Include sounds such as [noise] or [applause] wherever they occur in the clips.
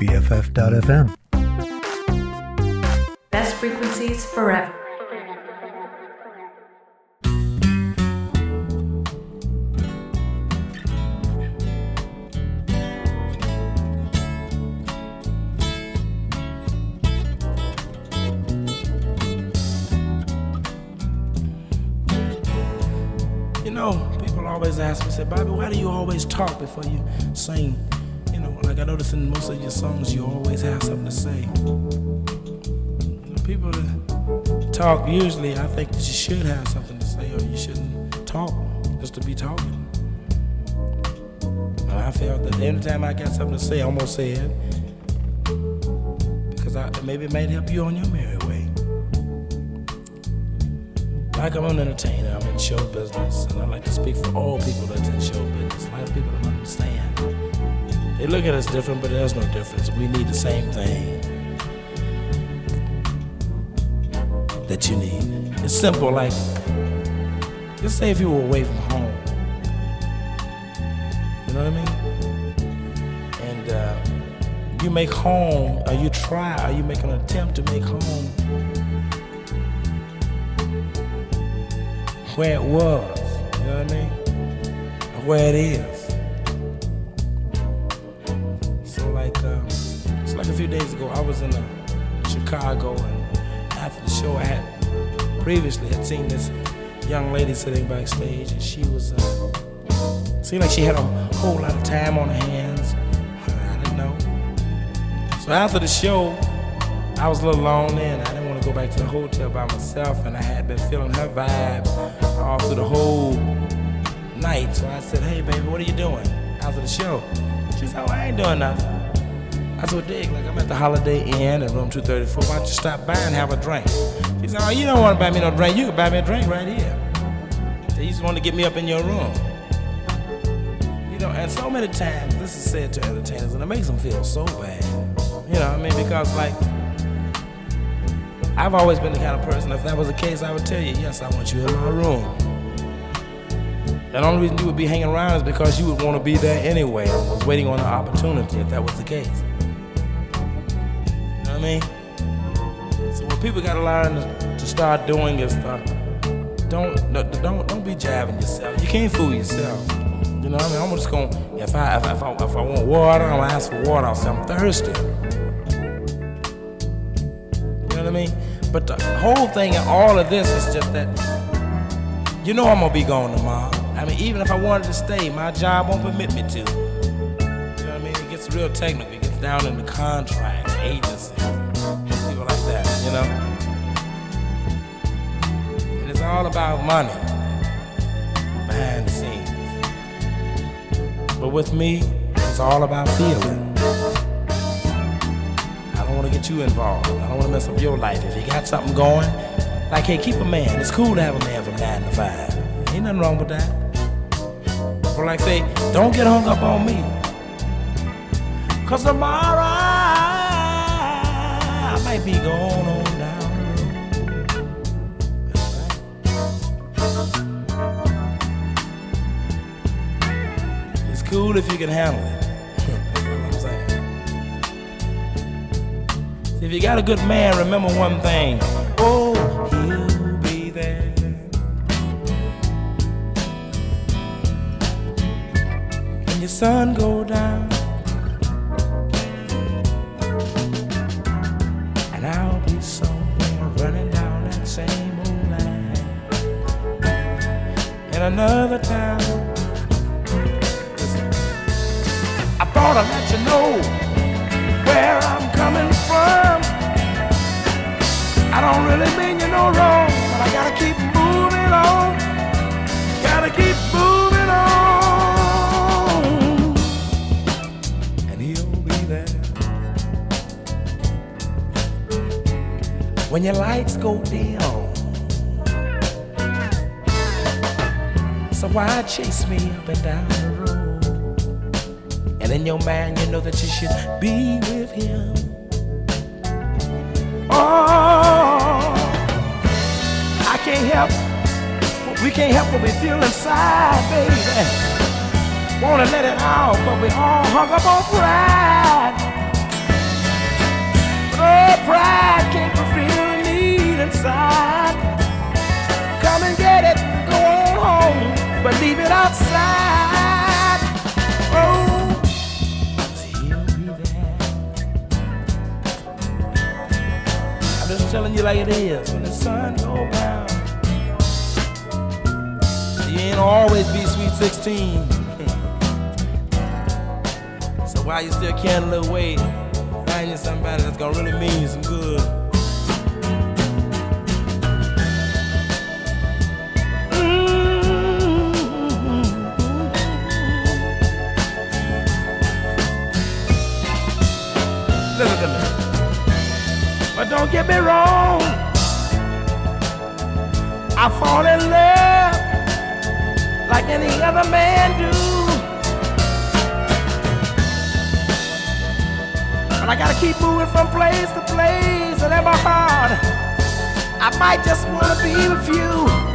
BFF.FM. Best frequencies forever. You know, people always ask me, say, Bobby, why do you always talk before you sing? Like I notice in most of your songs, you always have something to say. Know, people that talk, usually, I think that you should have something to say, or you shouldn't talk just to be talking. But I felt that anytime I got something to say, I'm gonna say it. Because I, maybe it might help you on your merry way. Like I'm an entertainer, I'm in show business, and I like to speak for all people that's in show business. A lot of people. They look at us different, but there's no difference. We need the same thing that you need. It's simple, like just say if you were away from home. You know what I mean? And uh, you make home, or you try, or you make an attempt to make home where it was. You know what I mean? Where it is. Previously had seen this young lady sitting backstage, and she was uh, seemed like she had a whole lot of time on her hands. I didn't know. So after the show, I was a little lonely, and I didn't want to go back to the hotel by myself, and I had been feeling her vibe all through the whole night. So I said, "Hey, baby, what are you doing after the show?" She said, "Oh, I ain't doing nothing." I said, well, dig, like I'm at the Holiday Inn at room 234. Why don't you stop by and have a drink? She said, oh, you don't want to buy me no drink. You can buy me a drink right here. So you just want to get me up in your room. You know, and so many times this is said to entertainers, and it makes them feel so bad. You know, I mean, because like I've always been the kind of person. If that was the case, I would tell you, yes, I want you in my room. The only reason you would be hanging around is because you would want to be there anyway. I was waiting on an opportunity if that was the case. Mean? So what people got to learn to, start doing is uh, don't don't don't be jabbing yourself. You can't fool yourself. You know what I mean? I'm just gonna if I if if I, if I want water, I'm gonna ask for water. I'll say I'm thirsty. You know what I mean? But the whole thing and all of this is just that you know I'm gonna be gone tomorrow. I mean, even if I wanted to stay, my job won't permit me to. You know what I mean? It gets real technical. It gets down in the contracts, that, you know? It's all about money behind the scenes. But with me, it's all about feeling. I don't want to get you involved. I don't want to mess up your life. If you got something going, like, hey, keep a man. It's cool to have a man from 9 to 5. Ain't nothing wrong with that. But like say, don't get hung up on me. Cause tomorrow might be going on down. It's cool if you can handle it. [laughs] If you got a good man, remember one thing. Oh, he'll be there. When your sun go down, in another town. I thought I'd let you know where I'm coming from. I don't really mean you no wrong, but I gotta keep moving on. Gotta keep moving on. And he'll be there. When your lights go down. So why chase me up and down the road? And in your mind, you know that you should be with him. Oh, I can't help. We can't help what we feel inside, baby. Wanna let it out, but we all hung up on pride. Oh, pride can't fulfill the need inside. Come and get it, go on home but leave it outside. Oh, he'll be there. I'm just telling you like it is. When the sun go down, you ain't always be sweet 16. [laughs] so while you still can't look away, finding somebody that's gonna really mean some good. Don't get me wrong. I fall in love like any other man do. But I gotta keep moving from place to place, and in my heart, I might just wanna be with you.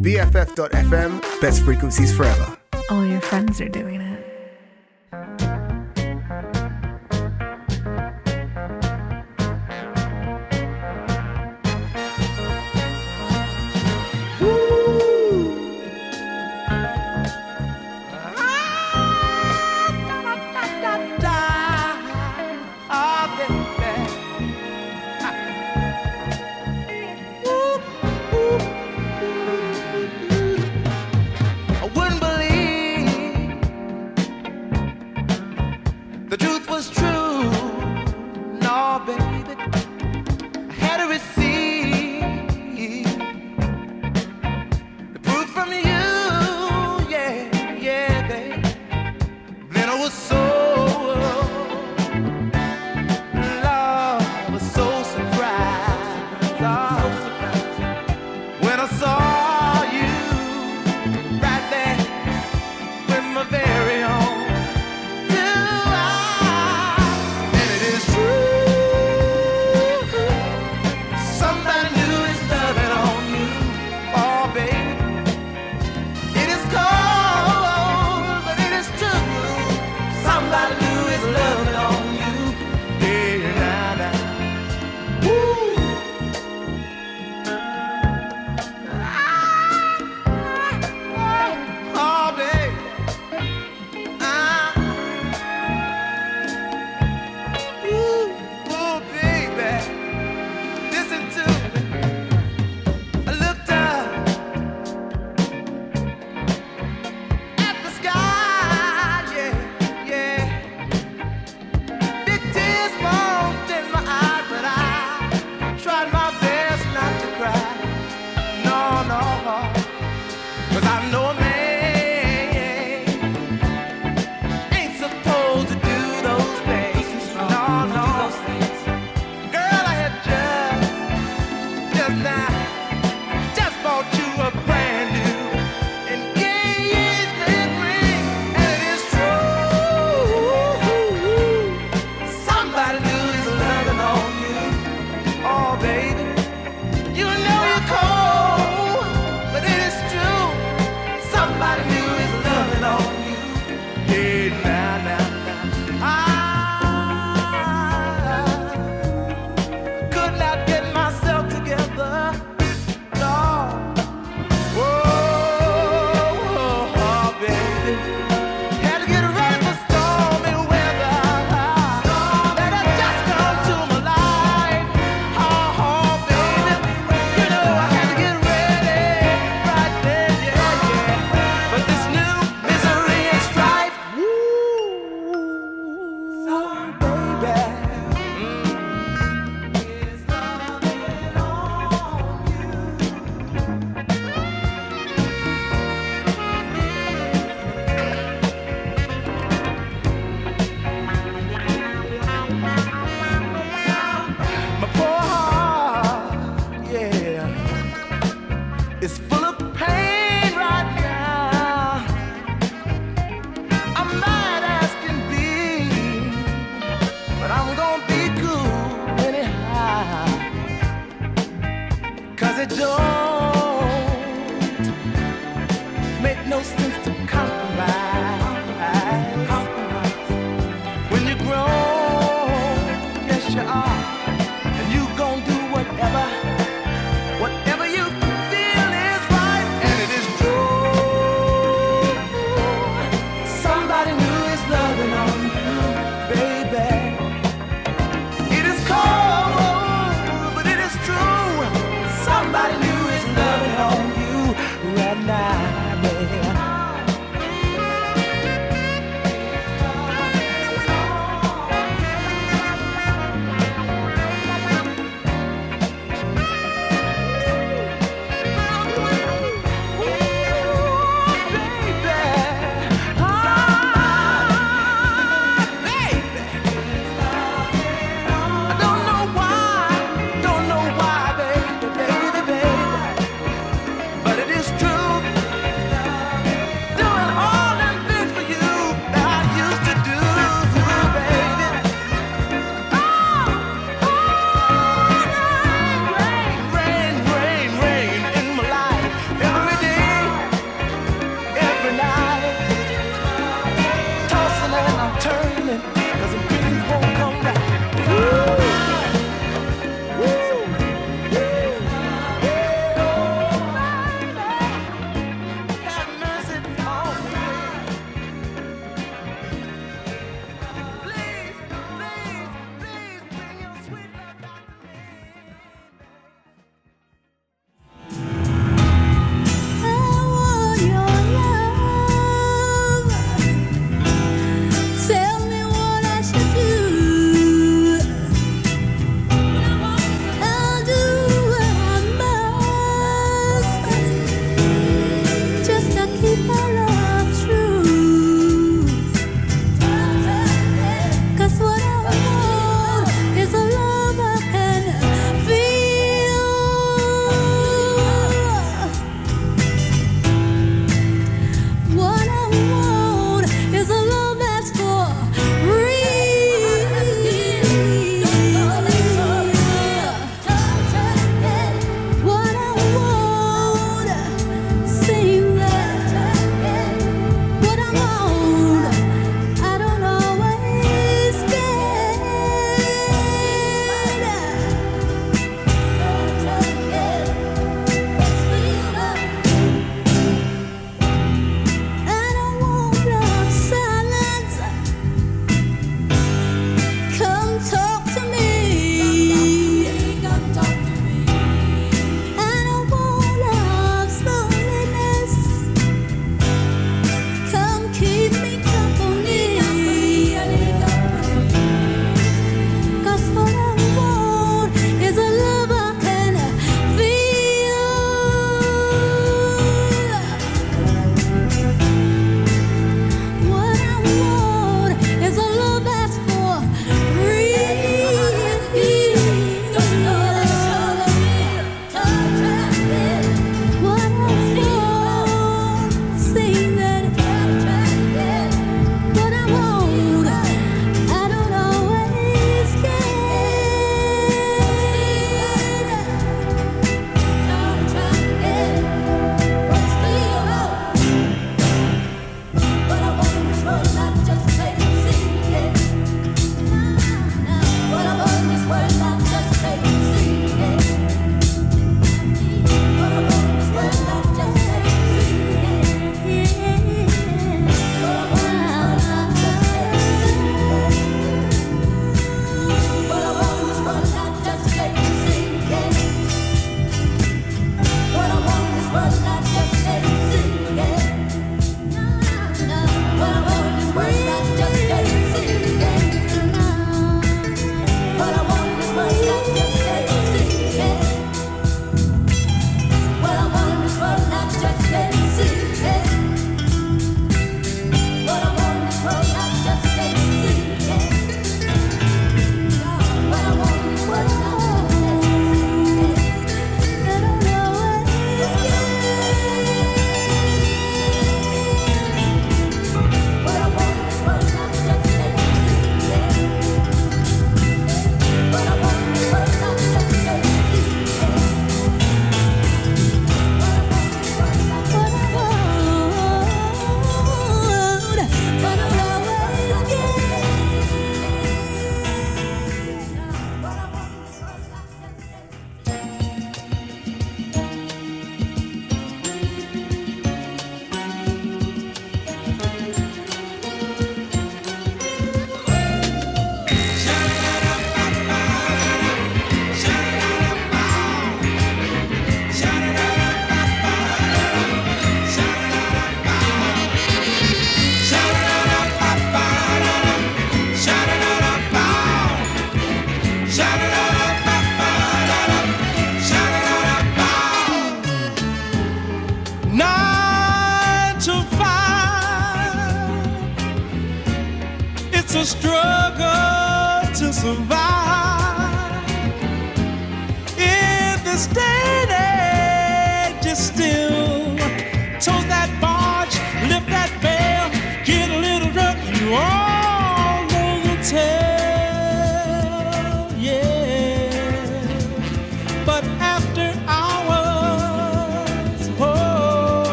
BFF.FM, best frequencies forever. All your friends are doing it.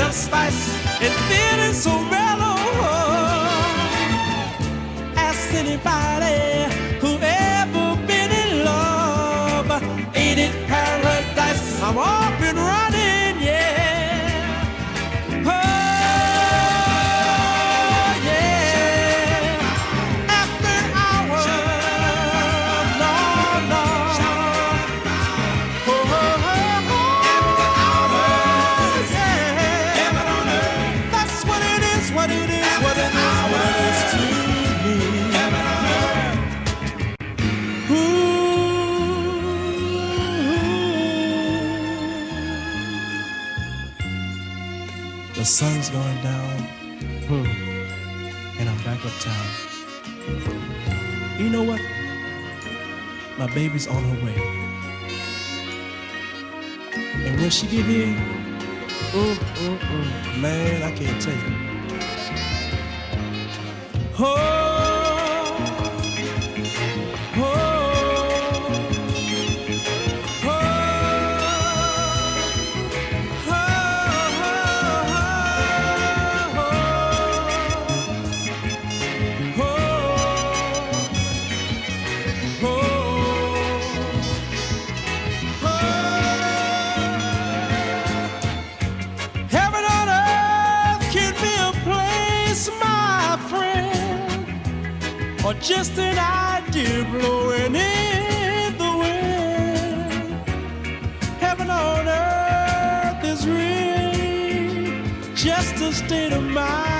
of spice. baby's on her way. And when she get here, oh, oh, oh, man, I can't tell you. Oh. just an idea blowing in the wind. Heaven on earth is real, just a state of mind.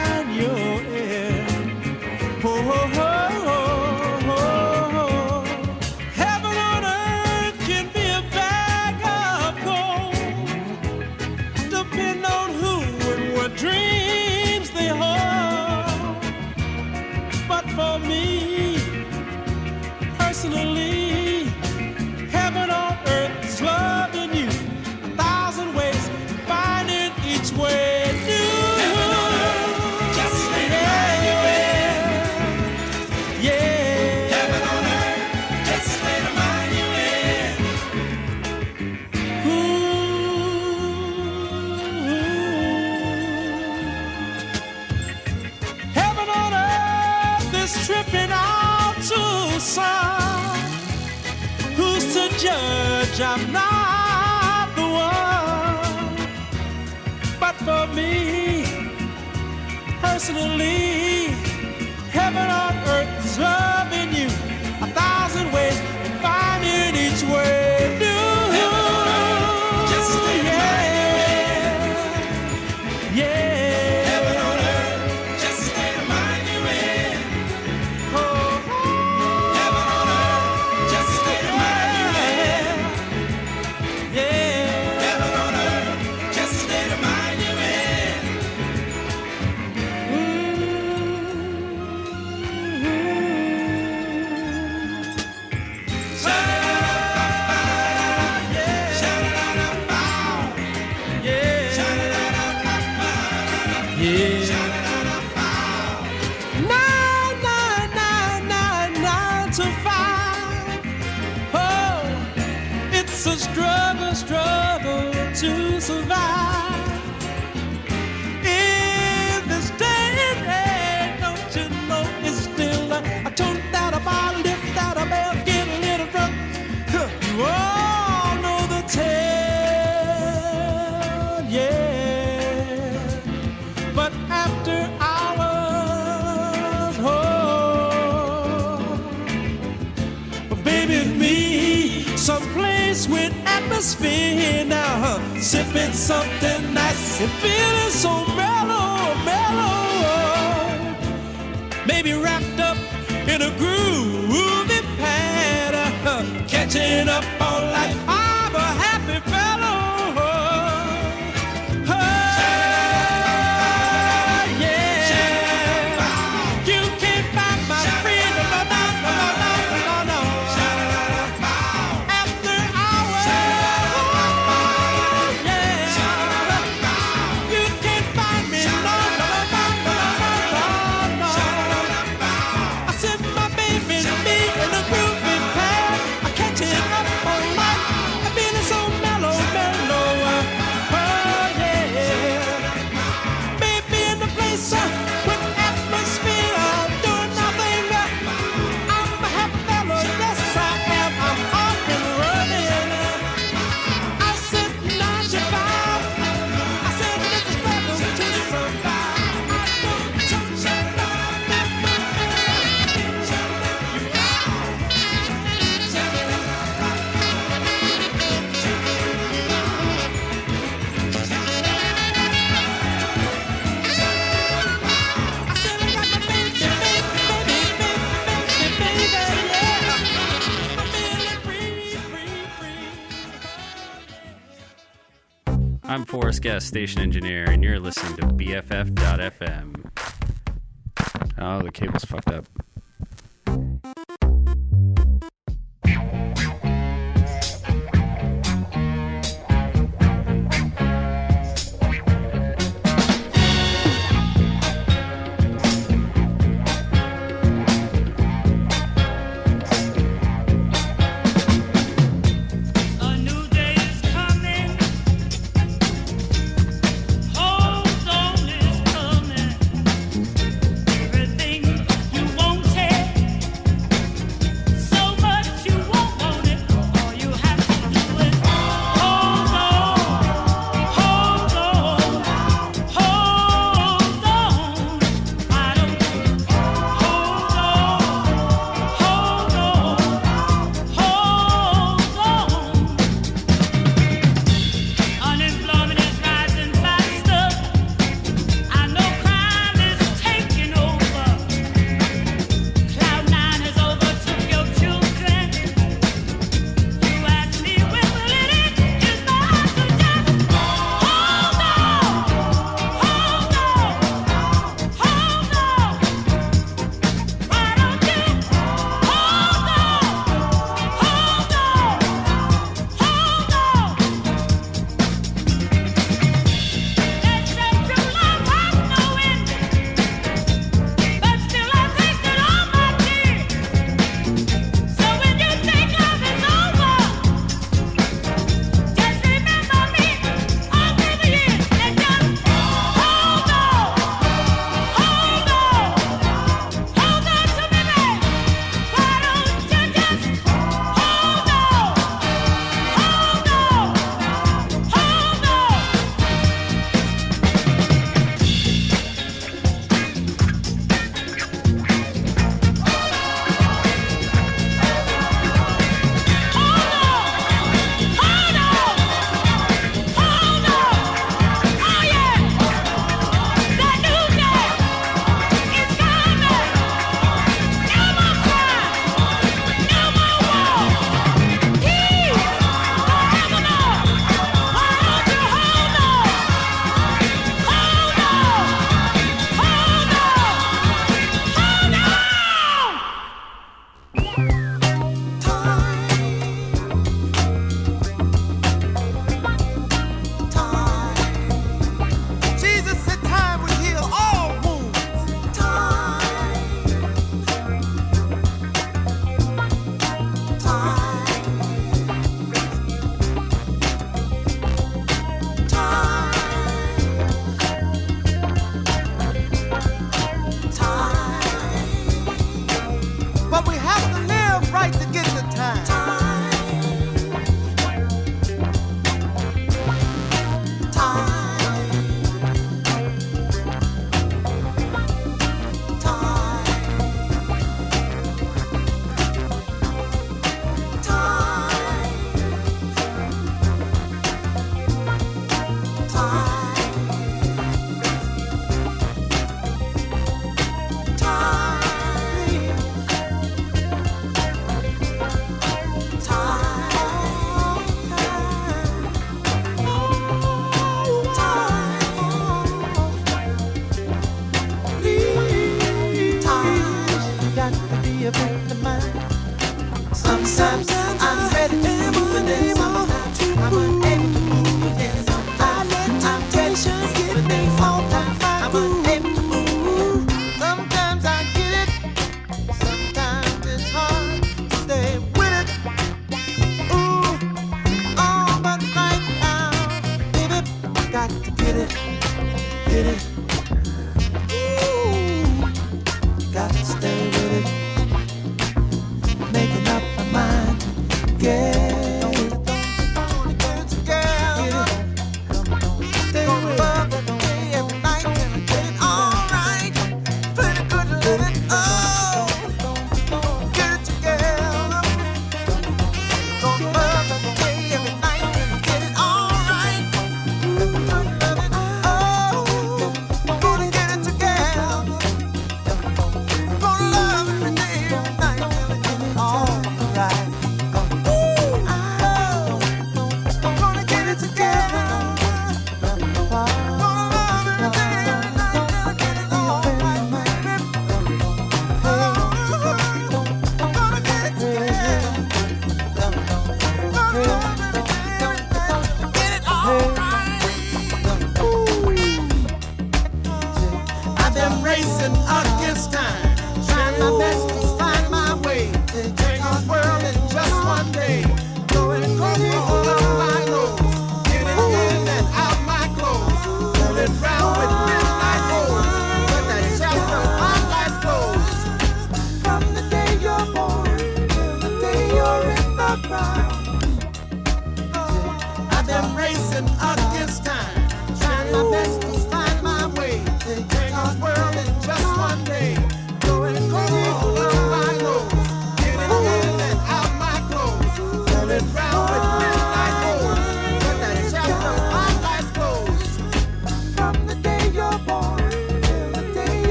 personally. Forrest Guest, station engineer, and you're listening to BFF.FM. Oh, the cable's fucked up.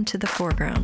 To the foreground.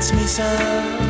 Enchants me so.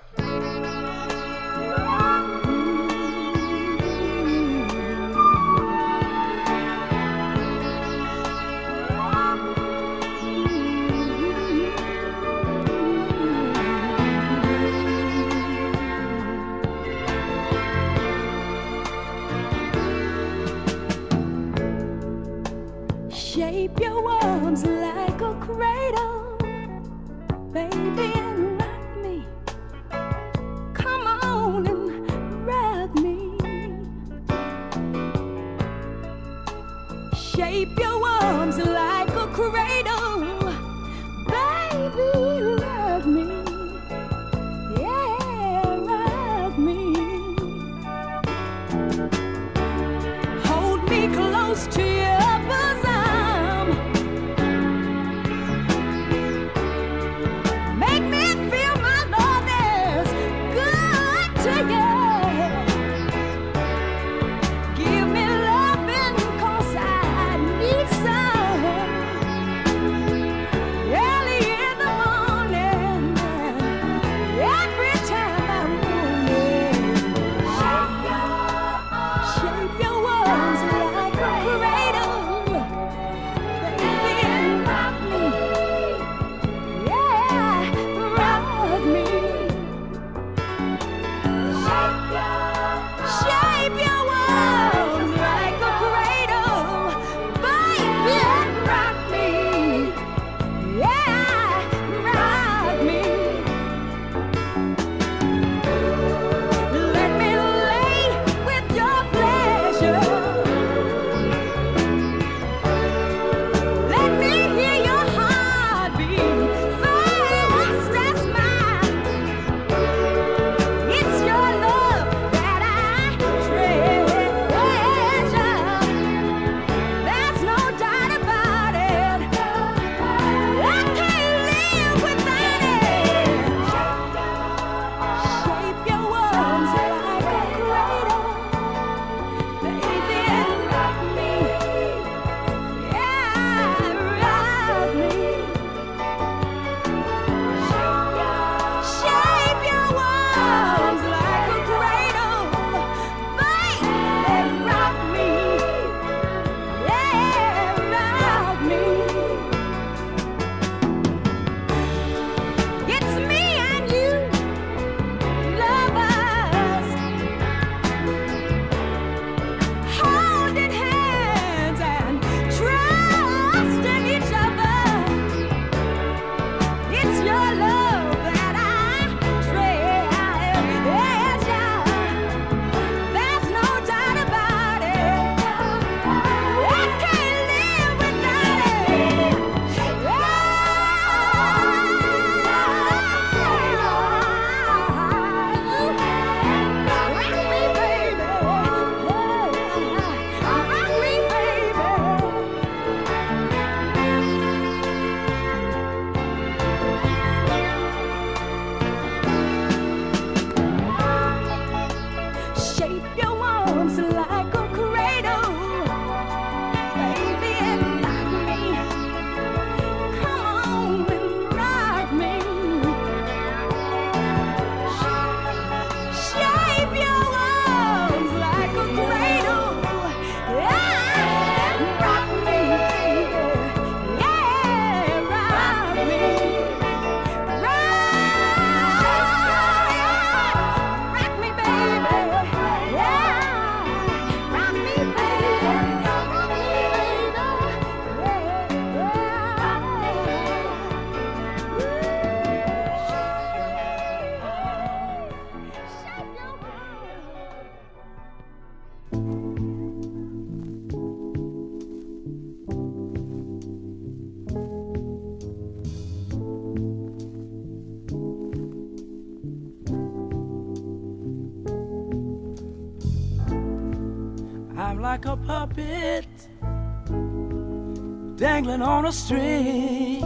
String.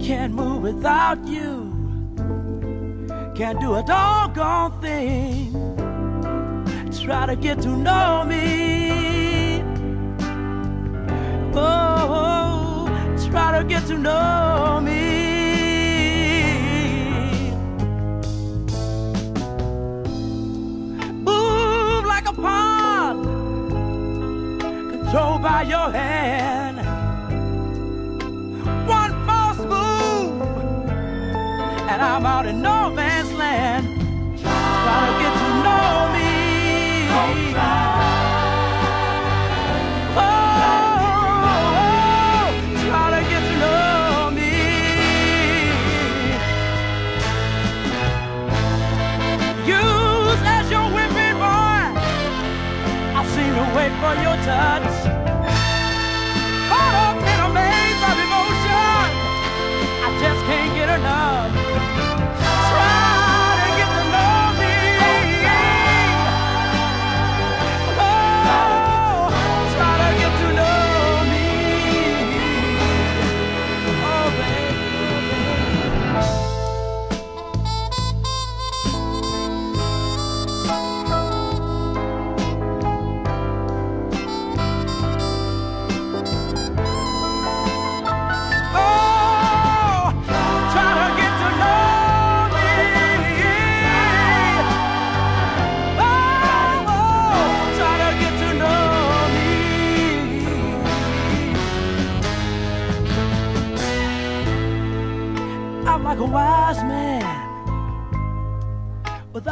Can't move without you. Can't do a doggone thing. Try to get to know me. Oh, try to get to know me. Move like a pond, controlled by your hand. I'm out in no man's land. Try to get to know me. Oh, try to get to know me. Use as your whipping boy. I seem to wait for your touch.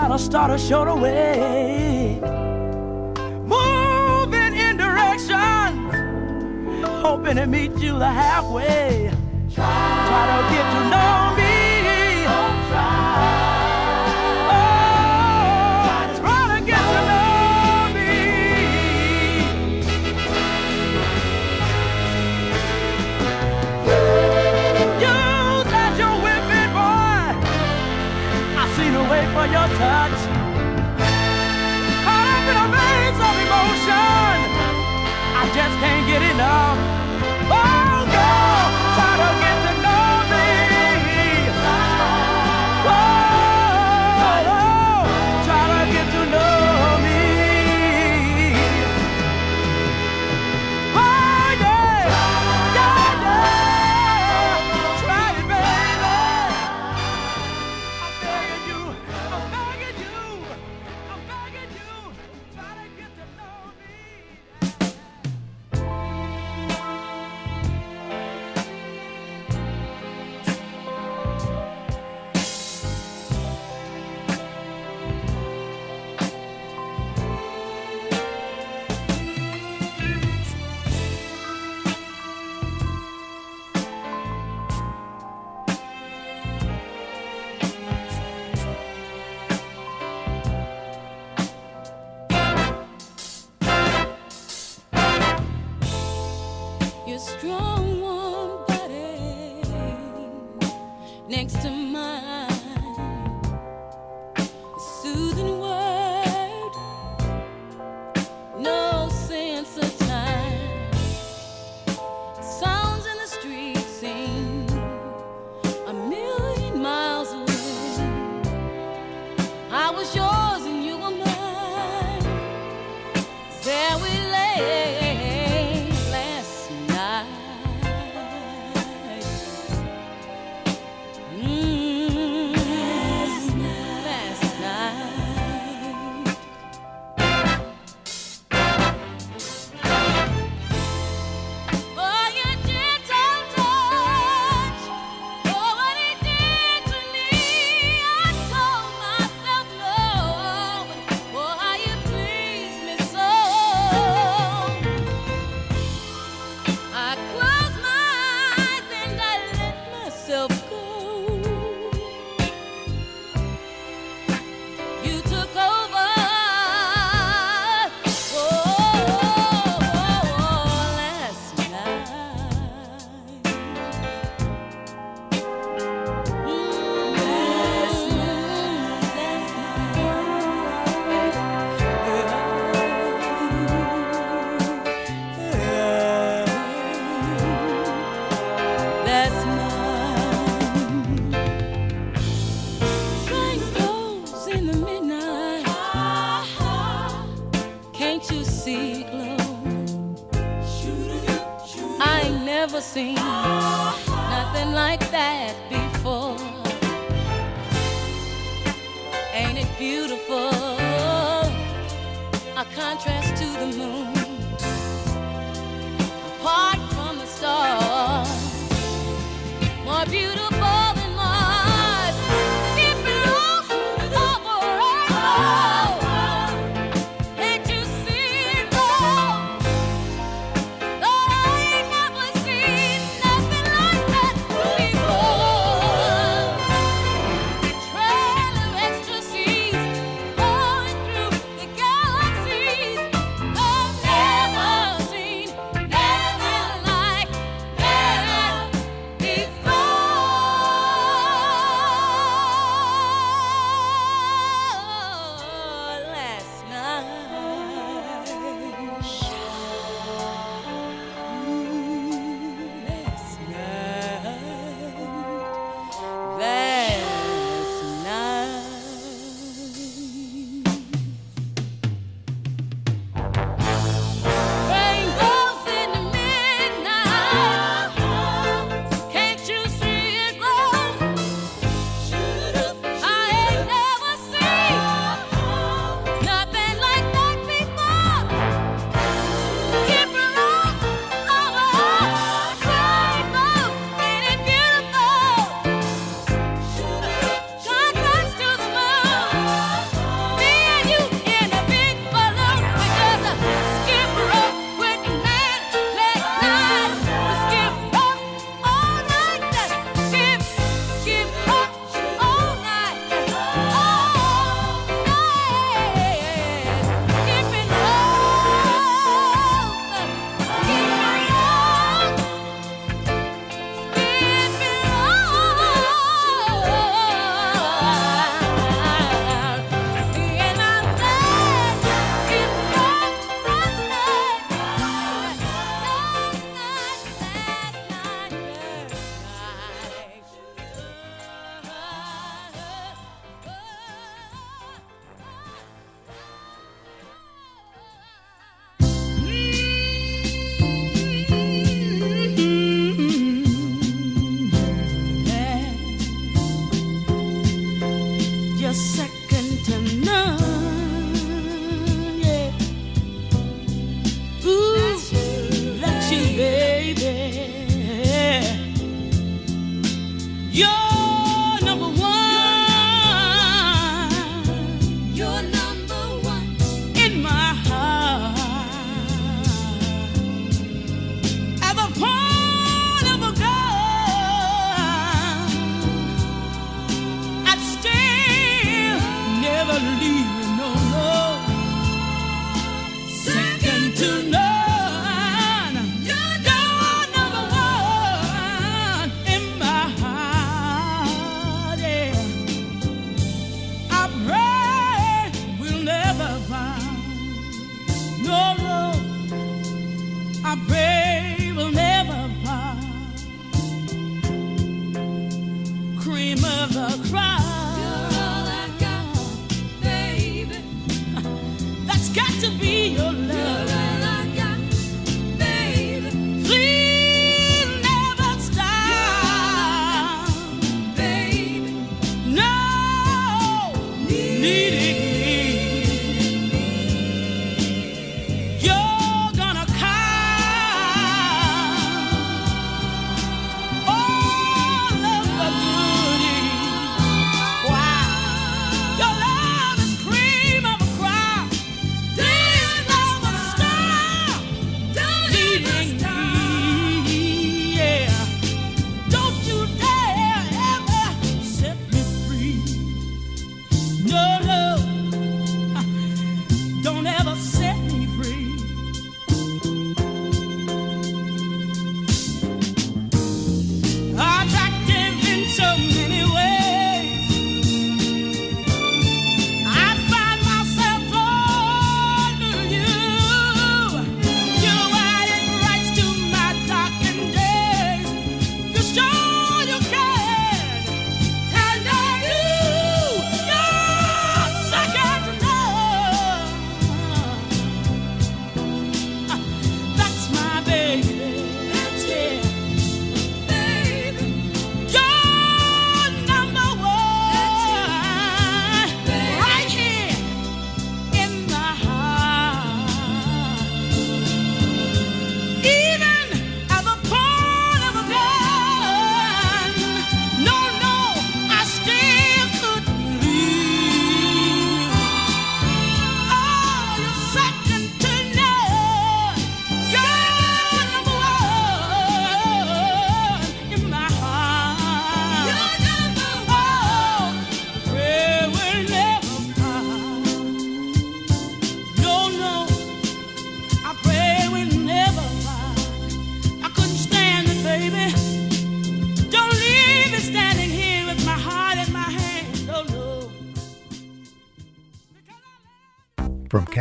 Without a starter show the way. Moving in directions hoping to meet you the halfway. Try to get to know touch.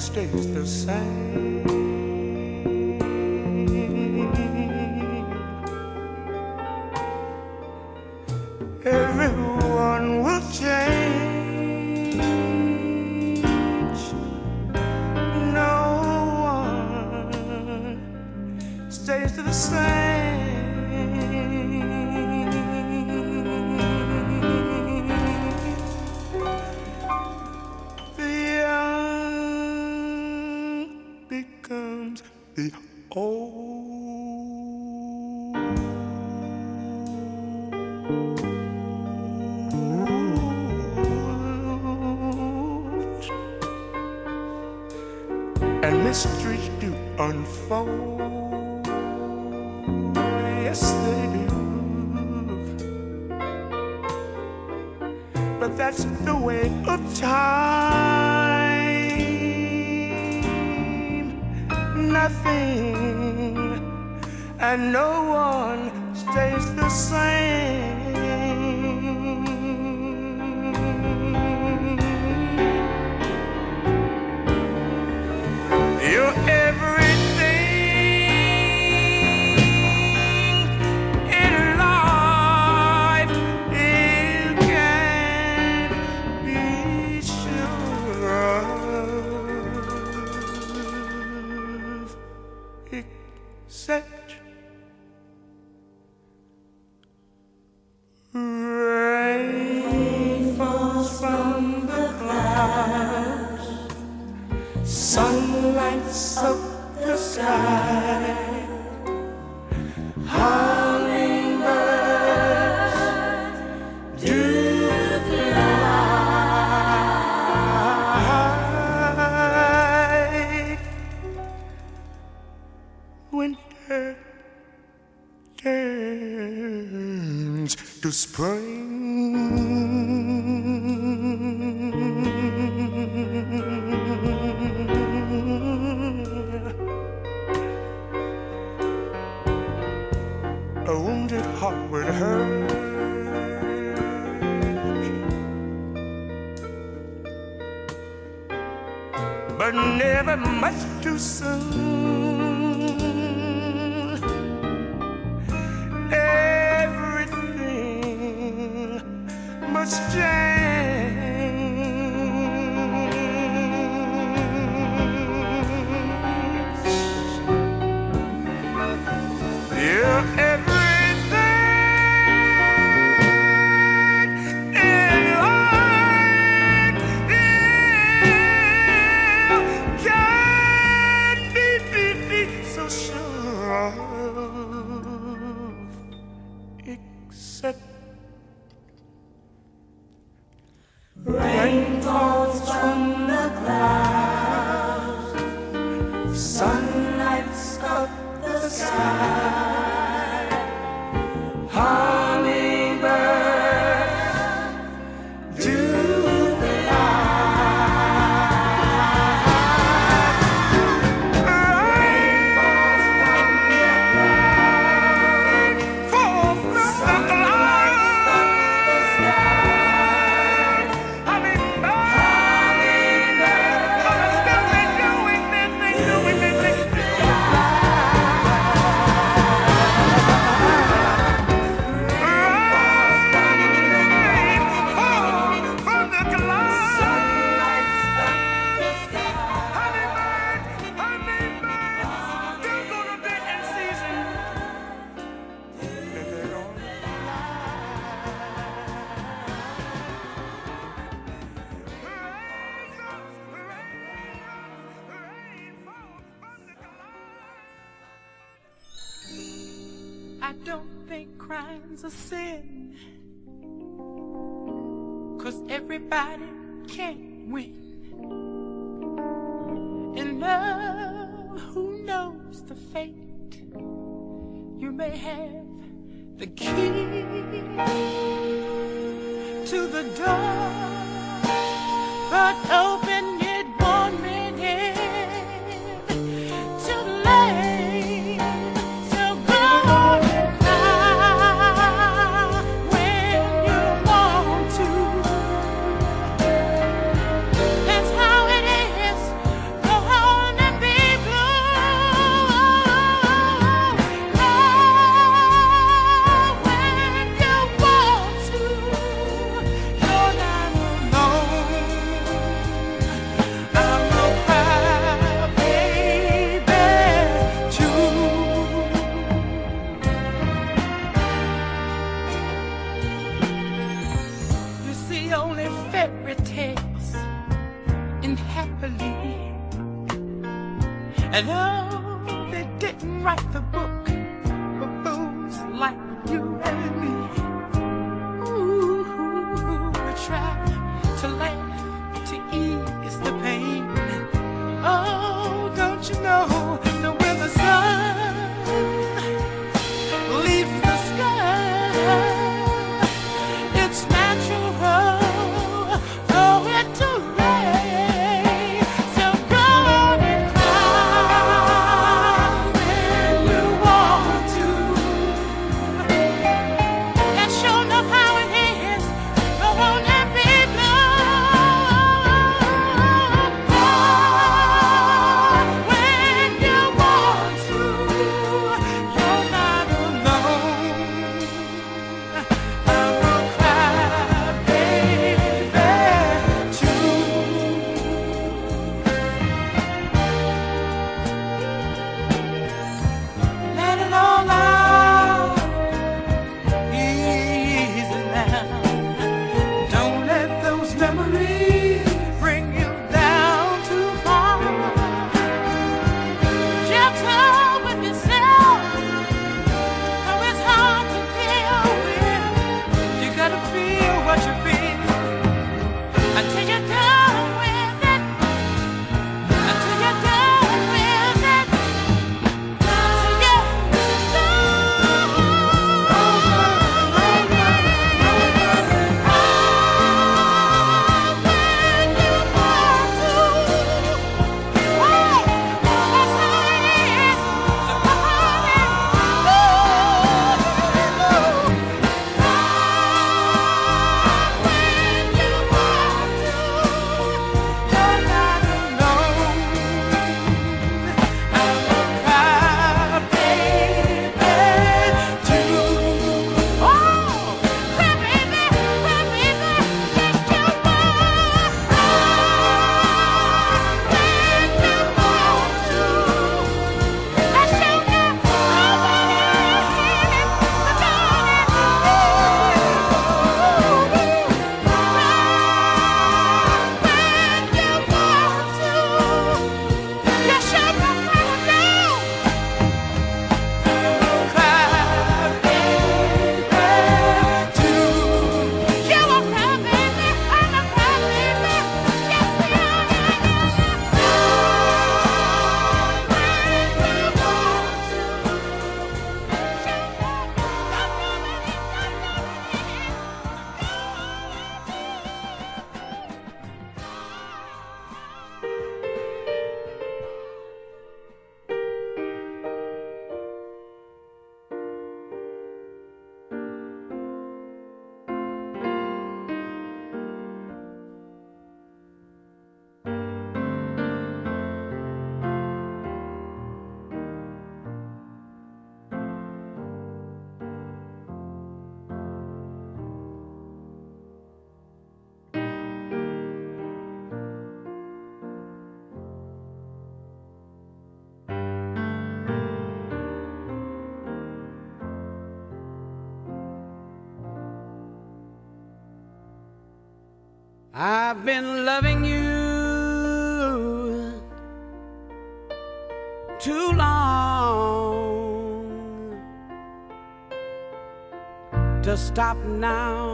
stays the same. so and oh, they didn't write the I've been loving you too long to stop now.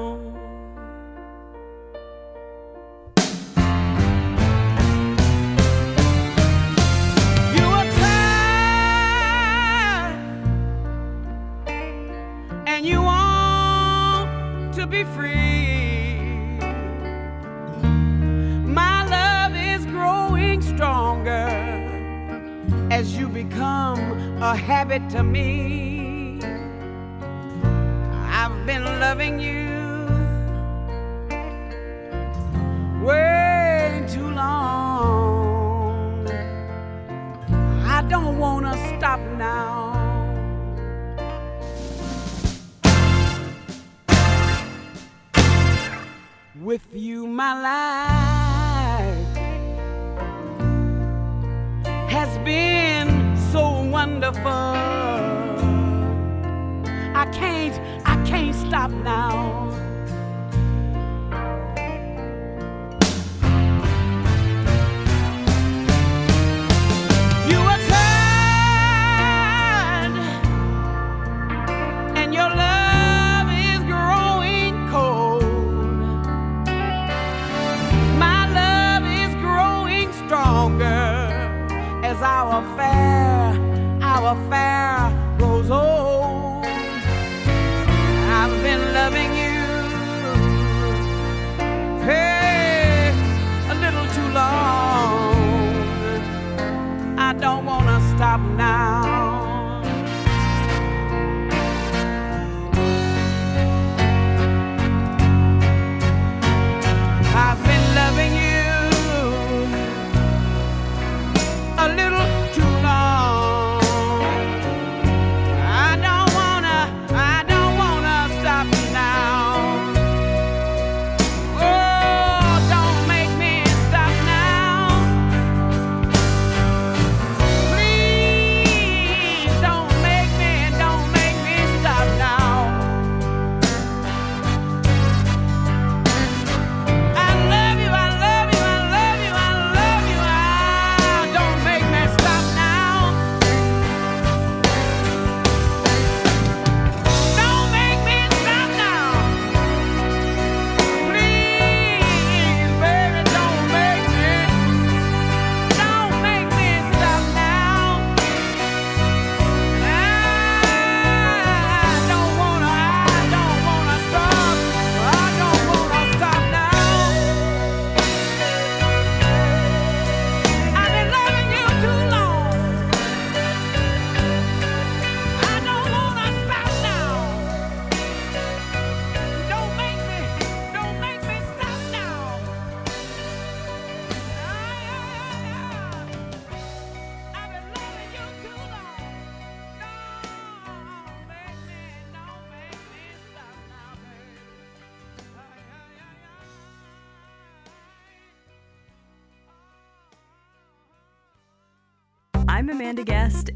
a habit to me.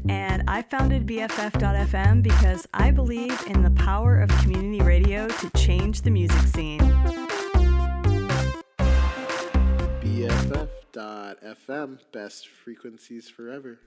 and I founded BFF.FM because I believe in the power of community radio to change the music scene. BFF.FM, best frequencies forever.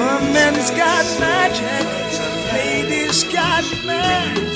Woman's got magic. The lady's got magic.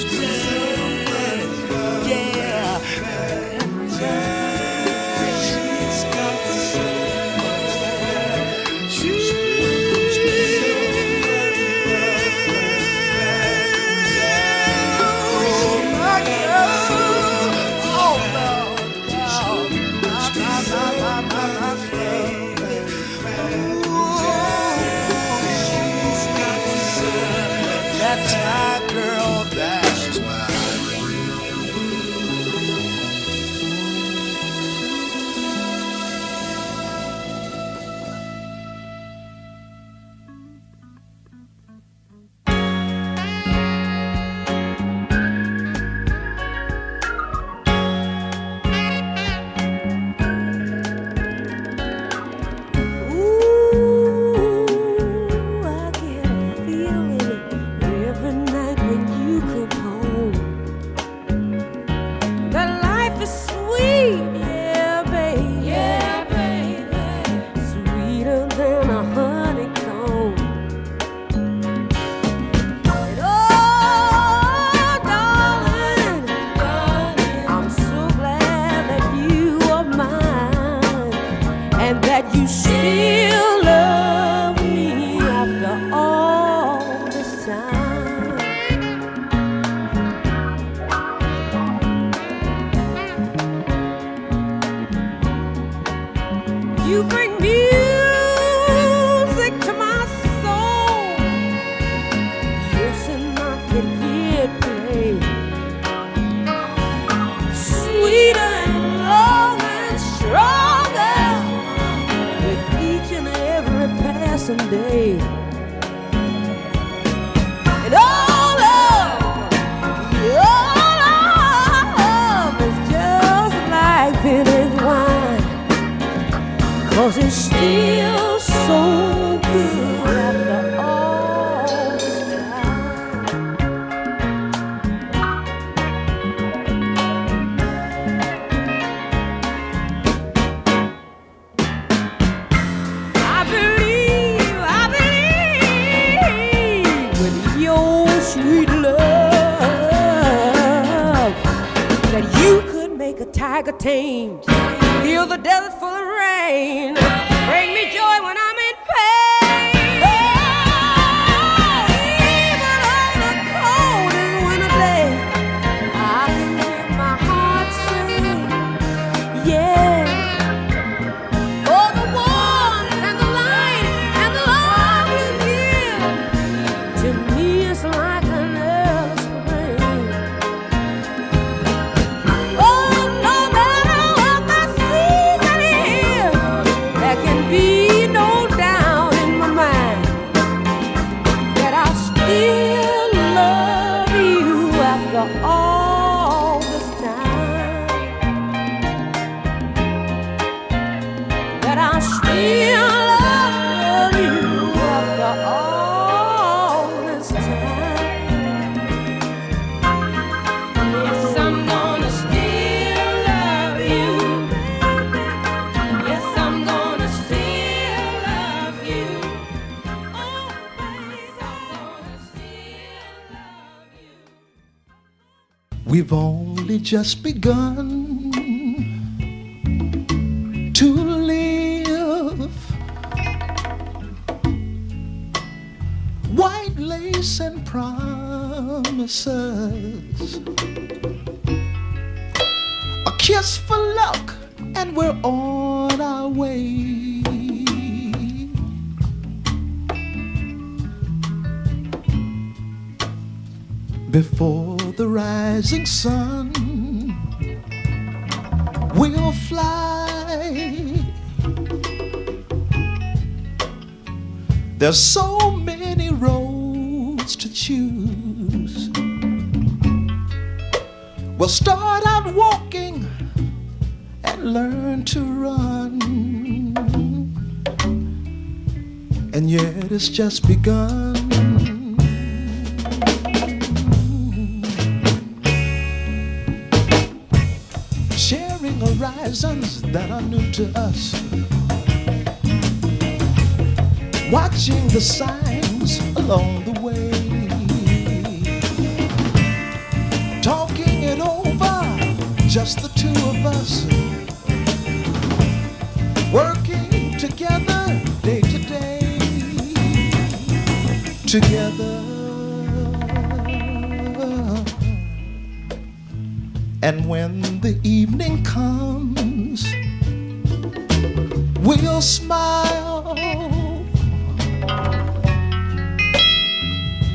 just begun. it's just begun. Sharing horizons that are new to us. Watching the signs.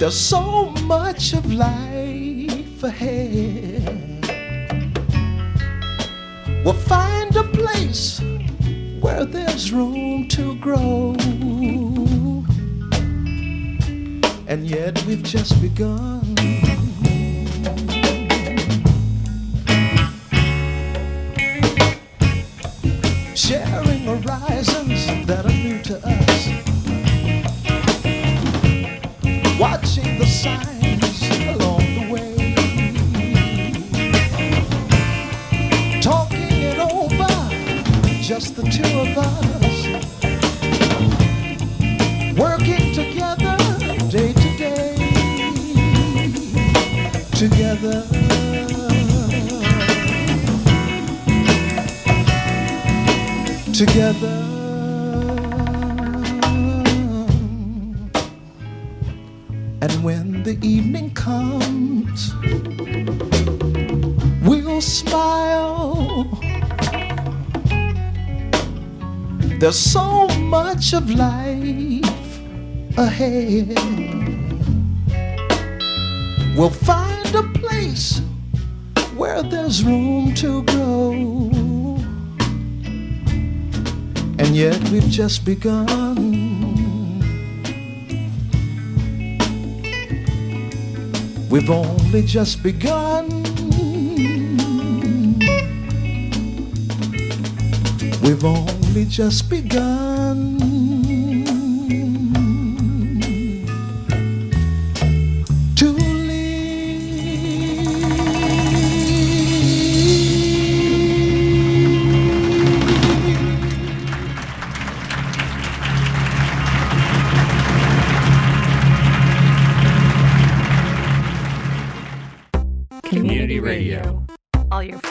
There's so much of life ahead. We'll find a place where there's room to grow. And yet we've just begun. Of life ahead. We'll find a place where there's room to grow. And yet we've just begun. We've only just begun. We've only just begun.